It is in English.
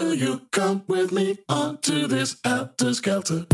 Will you come with me onto this after skelter?